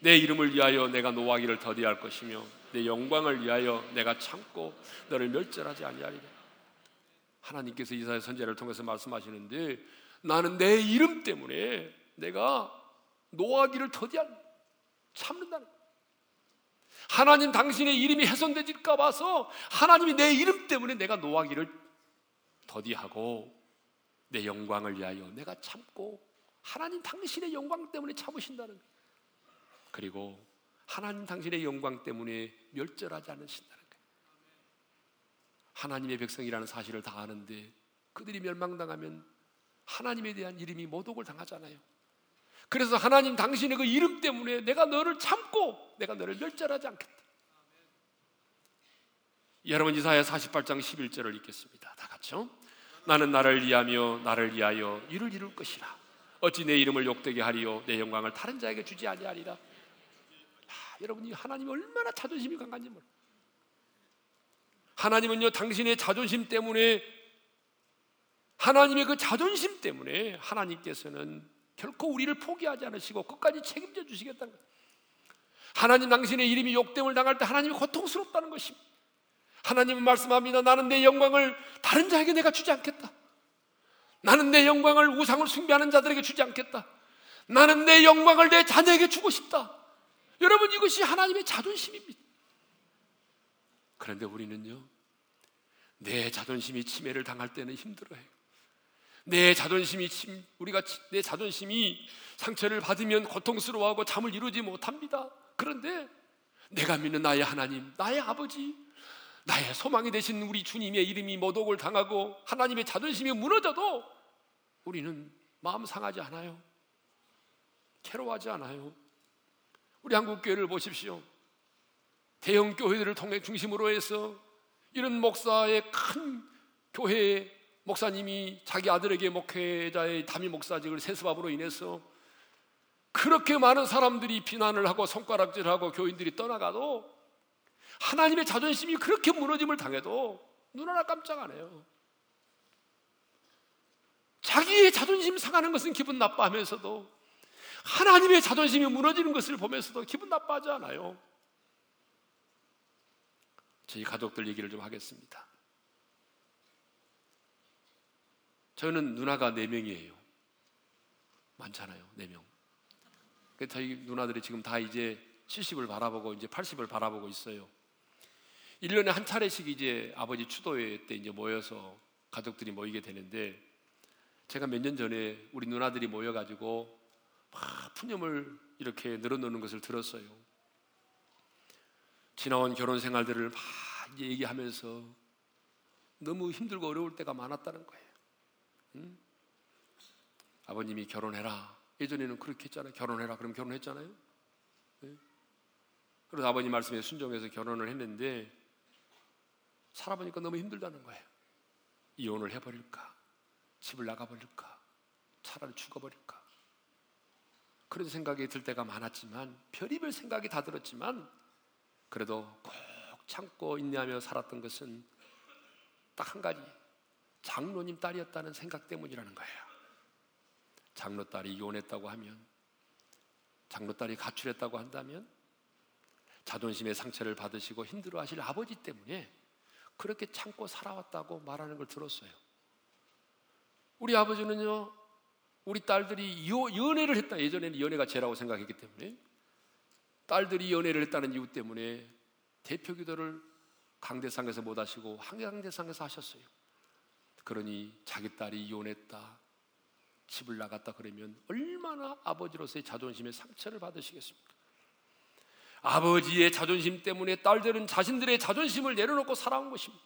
내 이름을 위하여 내가 노하기를 더디할 것이며 내 영광을 위하여 내가 참고 너를 멸절하지 아니하리라. 하나님께서 이사의 선제를 통해서 말씀하시는데 나는 내 이름 때문에 내가 노하기를 더디할 참는다는 하나님 당신의 이름이 훼손되질까 봐서 하나님이 내 이름 때문에 내가 노하기를 더디하고 내 영광을 위하여 내가 참고 하나님 당신의 영광 때문에 참으신다는 거예요. 그리고 하나님 당신의 영광 때문에 멸절하지 않으신다는 거예요. 하나님의 백성이라는 사실을 다 아는데 그들이 멸망당하면 하나님에 대한 이름이 모독을 당하잖아요. 그래서 하나님 당신의 그 이름 때문에 내가 너를 참고 내가 너를 멸절하지 않겠다. 여러분 이사야 48장 11절을 읽겠습니다. 다 같이요. 나는 나를 위하며 나를 위하여 이를 이룰 것이라. 어찌 내 이름을 욕되게 하리요 내 영광을 다른 자에게 주지 아니하리라. 여러분이 하나님이 얼마나 자존심이 강한지 몰라. 하나님은요 당신의 자존심 때문에 하나님의 그 자존심 때문에 하나님께서는 결코 우리를 포기하지 않으시고 끝까지 책임져 주시겠다는 거예요. 하나님 당신의 이름이 욕됨을 당할 때 하나님이 고통스럽다는 것입니다. 하나님은 말씀합니다. 나는 내 영광을 다른 자에게 내가 주지 않겠다. 나는 내 영광을 우상을 숭배하는 자들에게 주지 않겠다. 나는 내 영광을 내 자녀에게 주고 싶다. 여러분 이것이 하나님의 자존심입니다. 그런데 우리는요, 내 자존심이 침해를 당할 때는 힘들어요. 내 자존심이 침, 우리가 내 자존심이 상처를 받으면 고통스러워하고 잠을 이루지 못합니다. 그런데 내가 믿는 나의 하나님, 나의 아버지, 나의 소망이 되신 우리 주님의 이름이 모독을 당하고 하나님의 자존심이 무너져도 우리는 마음 상하지 않아요. 괴로워하지 않아요. 우리 한국 교회를 보십시오. 대형 교회들을 통해 중심으로 해서 이런 목사의 큰 교회의 목사님이 자기 아들에게 목회자의 담임 목사직을 세습함으로 인해서 그렇게 많은 사람들이 비난을 하고 손가락질하고 교인들이 떠나가도 하나님의 자존심이 그렇게 무너짐을 당해도 눈 하나 깜짝 안 해요. 자기의 자존심 상하는 것은 기분 나빠하면서도 하나님의 자존심이 무너지는 것을 보면서도 기분 나빠하지 않아요. 저희 가족들 얘기를 좀 하겠습니다. 저는 누나가 네 명이에요. 많잖아요, 네 명. 그 저희 누나들이 지금 다 이제 70을 바라보고 이제 80을 바라보고 있어요. 1년에 한 차례씩 이제 아버지 추도회 때 이제 모여서 가족들이 모이게 되는데 제가 몇 년 전에 우리 누나들이 모여가지고 막 푸념을 이렇게 늘어놓는 것을 들었어요. 지나온 결혼 생활들을 막 얘기하면서 너무 힘들고 어려울 때가 많았다는 거예요. 응? 아버님이 결혼해라. 예전에는 그렇게 했잖아요. 결혼해라. 그럼 결혼했잖아요. 네? 그래서 아버님 말씀에 순종해서 결혼을 했는데 살아보니까 너무 힘들다는 거예요. 이혼을 해버릴까? 집을 나가버릴까? 차라리 죽어버릴까? 그런 생각이 들 때가 많았지만 별의별 생각이 다 들었지만 그래도 꼭 참고 인내하며 살았던 것은 딱 한 가지 장로님 딸이었다는 생각 때문이라는 거예요. 장로 딸이 이혼했다고 하면 장로 딸이 가출했다고 한다면 자존심의 상처를 받으시고 힘들어하실 아버지 때문에 그렇게 참고 살아왔다고 말하는 걸 들었어요. 우리 아버지는요, 우리 딸들이 연애를 했다. 예전에는 연애가 죄라고 생각했기 때문에 딸들이 연애를 했다는 이유 때문에 대표 기도를 강대상에서 못 하시고 한강대상에서 하셨어요. 그러니 자기 딸이 이혼했다, 집을 나갔다 그러면 얼마나 아버지로서의 자존심에 상처를 받으시겠습니까? 아버지의 자존심 때문에 딸들은 자신들의 자존심을 내려놓고 살아온 것입니다.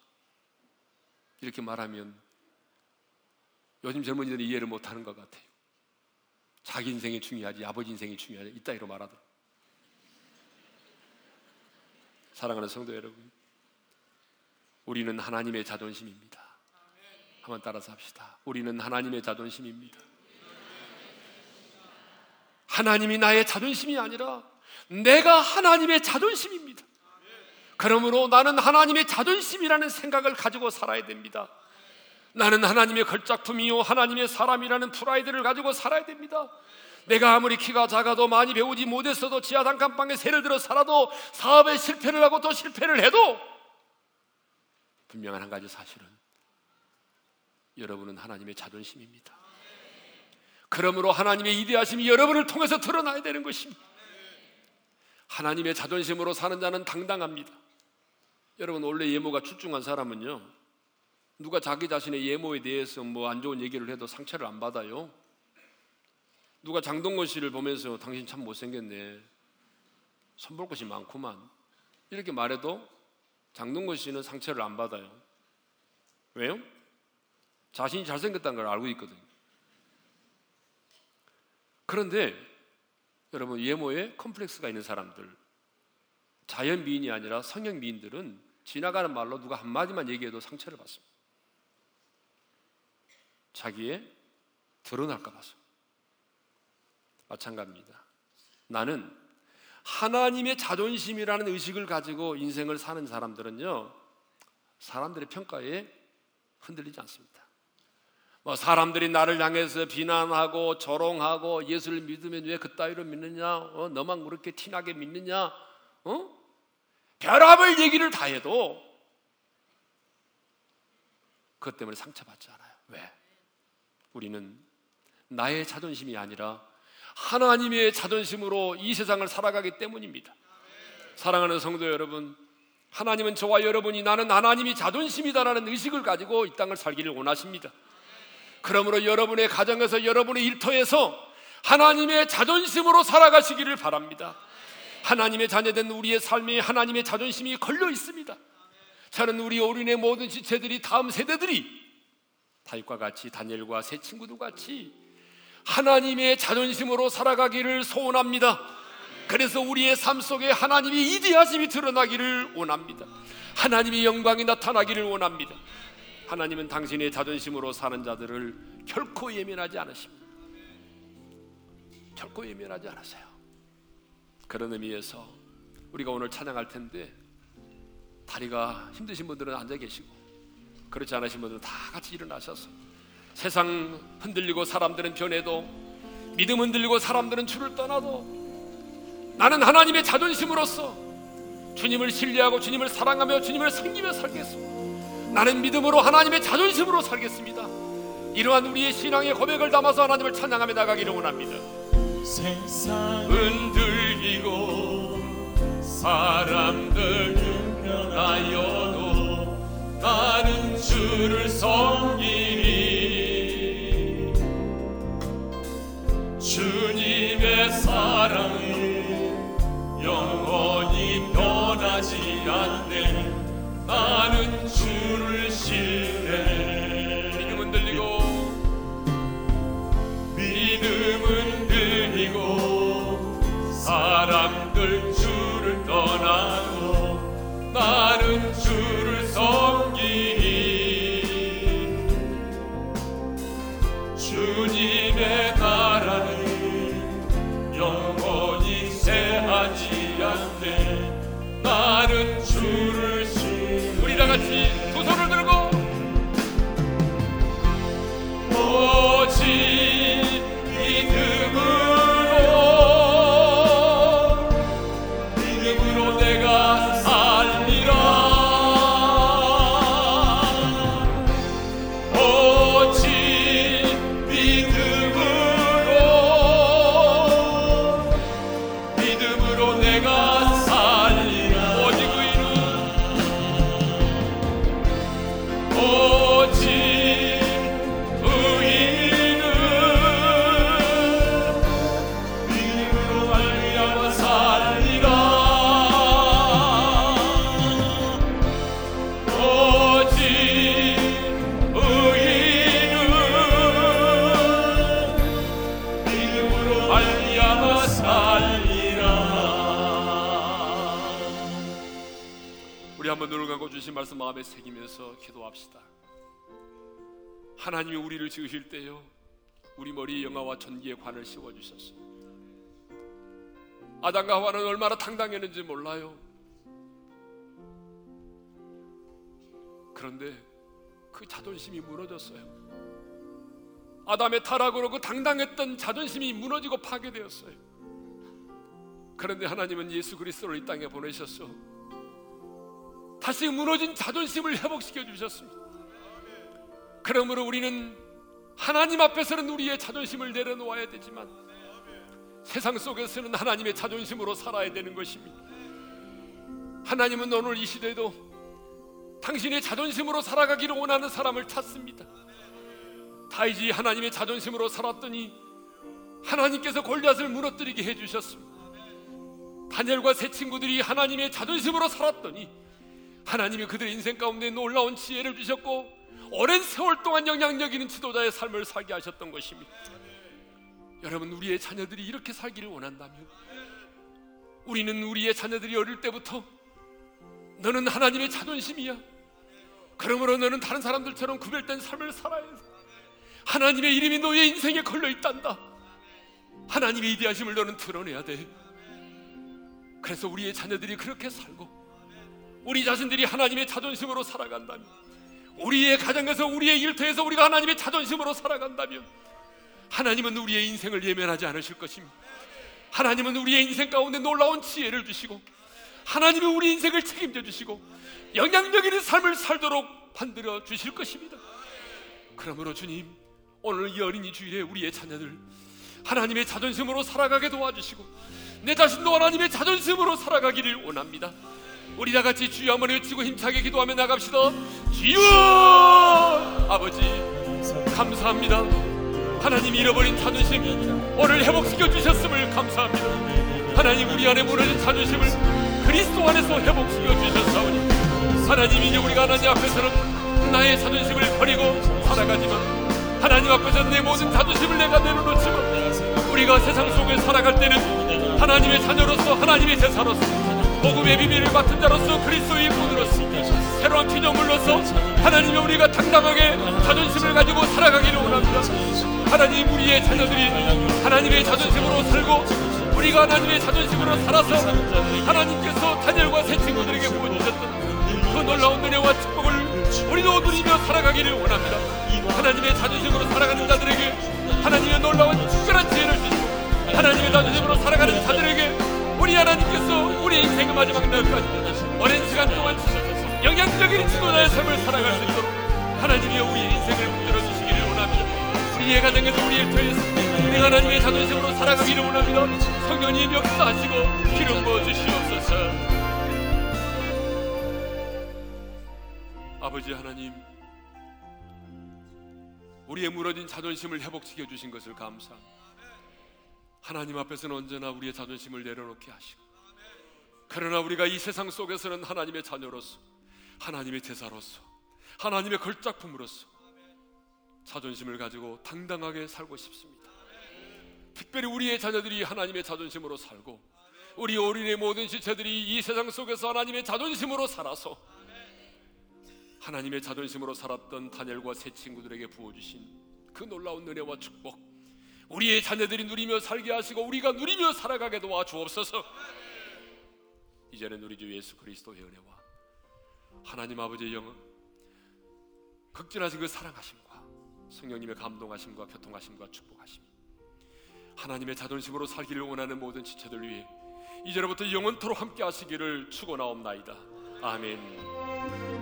이렇게 말하면 요즘 젊은이들이 이해를 못하는 것 같아요. 자기 인생이 중요하지 아버지 인생이 중요하지 이따위로 말하더라. 사랑하는 성도 여러분, 우리는 하나님의 자존심입니다. 한번 따라서 합시다. 우리는 하나님의 자존심입니다. 하나님이 나의 자존심이 아니라 내가 하나님의 자존심입니다. 그러므로 나는 하나님의 자존심이라는 생각을 가지고 살아야 됩니다. 나는 하나님의 걸작품이요 하나님의 사람이라는 프라이드를 가지고 살아야 됩니다. 내가 아무리 키가 작아도 많이 배우지 못했어도 지하 단칸방에 새를 들어 살아도 사업에 실패를 하고 또 실패를 해도 분명한 한 가지 사실은 여러분은 하나님의 자존심입니다. 그러므로 하나님의 이대하심이 여러분을 통해서 드러나야 되는 것입니다. 하나님의 자존심으로 사는 자는 당당합니다. 여러분 원래 예모가 출중한 사람은요. 누가 자기 자신의 예모에 대해서 뭐 안 좋은 얘기를 해도 상처를 안 받아요. 누가 장동건 씨를 보면서 당신 참 못생겼네. 손볼 것이 많구만. 이렇게 말해도 장동건 씨는 상처를 안 받아요. 왜요? 자신이 잘생겼다는 걸 알고 있거든요. 그런데 여러분 예모에 컴플렉스가 있는 사람들 자연 미인이 아니라 성형 미인들은 지나가는 말로 누가 한마디만 얘기해도 상처를 받습니다. 자기의 드러날까 봐서. 마찬가지입니다. 나는 하나님의 자존심이라는 의식을 가지고 인생을 사는 사람들은요, 사람들의 평가에 흔들리지 않습니다. 뭐 사람들이 나를 향해서 비난하고 조롱하고 예수를 믿으면 왜 그따위로 믿느냐? 어, 너만 그렇게 티나게 믿느냐? 어? 별합을 얘기를 다 해도 그것 때문에 상처받지 않아요. 왜? 우리는 나의 자존심이 아니라 하나님의 자존심으로 이 세상을 살아가기 때문입니다. 사랑하는 성도 여러분, 하나님은 저와 여러분이 나는 하나님이 자존심이다라는 의식을 가지고 이 땅을 살기를 원하십니다. 그러므로 여러분의 가정에서 여러분의 일터에서 하나님의 자존심으로 살아가시기를 바랍니다. 하나님의 자녀된 우리의 삶에 하나님의 자존심이 걸려 있습니다. 저는 우리 어린의 모든 지체들이 다음 세대들이 다윗과 같이 다니엘과 새 친구들 같이 하나님의 자존심으로 살아가기를 소원합니다. 그래서 우리의 삶 속에 하나님의 이대하심이 드러나기를 원합니다. 하나님의 영광이 나타나기를 원합니다. 하나님은 당신의 자존심으로 사는 자들을 결코 예면하지 않으십니다. 결코 예면하지 않으세요. 그런 의미에서 우리가 오늘 찬양할 텐데 다리가 힘드신 분들은 앉아 계시고 그렇지 않으신 분들은 다 같이 일어나셔서 세상 흔들리고 사람들은 변해도 믿음 흔들리고 사람들은 주를 떠나도 나는 하나님의 자존심으로서 주님을 신뢰하고 주님을 사랑하며 주님을 섬기며 살겠습니다. 나는 믿음으로 하나님의 자존심으로 살겠습니다. 이러한 우리의 신앙의 고백을 담아서 하나님을 찬양하며 나가기를 원합니다. 세상은 들리고 사람들 변하여도 나는 주를 섬기리 주님의 사랑은 영원히 변하지 않네. 나는 주를 신뢰 우리 한번 눈을 감고 주신 말씀 마음에 새기면서 기도합시다. 하나님이 우리를 지으실 때요 우리 머리에 영화와 전기의 관을 씌워 주셨어요. 아담과 하와는 얼마나 당당했는지 몰라요. 그런데 그 자존심이 무너졌어요. 아담의 타락으로 그 당당했던 자존심이 무너지고 파괴되었어요. 그런데 하나님은 예수 그리스도를 이 땅에 보내셨어. 다시 무너진 자존심을 회복시켜 주셨습니다. 그러므로 우리는 하나님 앞에서는 우리의 자존심을 내려놓아야 되지만 세상 속에서는 하나님의 자존심으로 살아야 되는 것입니다. 하나님은 오늘 이 시대에도 당신의 자존심으로 살아가기를 원하는 사람을 찾습니다. 다윗이 하나님의 자존심으로 살았더니 하나님께서 골리앗을 무너뜨리게 해주셨습니다. 다니엘과 세 친구들이 하나님의 자존심으로 살았더니 하나님이 그들의 인생 가운데 놀라운 지혜를 주셨고 오랜 세월 동안 영향력 있는 지도자의 삶을 살게 하셨던 것입니다. 여러분 우리의 자녀들이 이렇게 살기를 원한다면 우리는 우리의 자녀들이 어릴 때부터 너는 하나님의 자존심이야. 그러므로 너는 다른 사람들처럼 구별된 삶을 살아야 돼. 하나님의 이름이 너의 인생에 걸려 있단다. 하나님의 위대하심을 너는 드러내야 돼. 그래서 우리의 자녀들이 그렇게 살고 우리 자신들이 하나님의 자존심으로 살아간다면 우리의 가정에서 우리의 일터에서 우리가 하나님의 자존심으로 살아간다면 하나님은 우리의 인생을 예면하지 않으실 것입니다. 하나님은 우리의 인생 가운데 놀라운 지혜를 주시고 하나님이 우리 인생을 책임져 주시고 영향력 있는 삶을 살도록 만들어 주실 것입니다. 그러므로 주님 오늘 이 어린이 주일에 우리의 자녀들 하나님의 자존심으로 살아가게 도와주시고 내 자신도 하나님의 자존심으로 살아가기를 원합니다. 우리 다 같이 주여 한번 외치고 힘차게 기도하며 나갑시다. 주여 아버지 감사합니다. 하나님 잃어버린 자존심 오늘 회복시켜 주셨음을 감사합니다. 하나님 우리 안에 무너진 자존심을 그리스도 안에서 회복시켜 주셨사오니 하나님 이제 우리가 하나님 앞에서는 나의 자존심을 버리고 살아가지만 하나님 앞에서 내 모든 자존심을 내가 내려놓지만 우리가 세상 속에 살아갈 때는 하나님의 자녀로서 하나님의 제사로서 복음의 비밀을 맡은 자로서 그리스도의 분으로서 새로운 피조물로서 하나님의 우리가 당당하게 자존심을 가지고 살아가기를 원합니다. 하나님 우리의 자녀들이 하나님의 자존심으로 살고 우리가 하나님의 자존심으로 살아서 하나님께서 다니엘과 새 친구들에게 보여주셨던 그 놀라운 은혜와 축복을 우리도 누리며 살아가기를 원합니다. 하나님의 자존심으로 살아가는 자들에게 하나님의 놀라운 특별한 지혜를 주시고 하나님의 자존심으로 살아가는 자들에게 우리 하나님께서 우리 인생의 마지막 날까지 오랜 시간 동안 영향적인 지도자의 삶을 살아갈 수 있도록 하나님이 우리 인생을 붙들어 주시기를 원합니다. 이해가 된 것을 우리의 통해서 우리 하나님의 자존심으로 살아가기를 원합니다. 성령님 역사하시고 기름 부어 주시옵소서. 아버지 하나님 우리의 무너진 자존심을 회복시켜 주신 것을 감사합니다 하나님 앞에서는 언제나 우리의 자존심을 내려놓게 하시고 그러나 우리가 이 세상 속에서는 하나님의 자녀로서 하나님의 제사로서 하나님의 걸작품으로서 자존심을 가지고 당당하게 살고 싶습니다. 특별히 우리의 자녀들이 하나님의 자존심으로 살고 우리 어린의 모든 지체들이 이 세상 속에서 하나님의 자존심으로 살아서 하나님의 자존심으로 살았던 다니엘과 세 친구들에게 부어주신 그 놀라운 은혜와 축복 우리의 자녀들이 누리며 살게 하시고 우리가 누리며 살아가게 도와 주옵소서. 이제는 우리 주 예수 그리스도의 은혜와 하나님 아버지의 영은 극진하신 그 사랑하심과 성령님의 감동하심과 교통하심과 축복하심 하나님의 자존심으로 살기를 원하는 모든 지체들 위해 이제로부터 영원토록 함께 하시기를 축원하옵나이다. 아멘.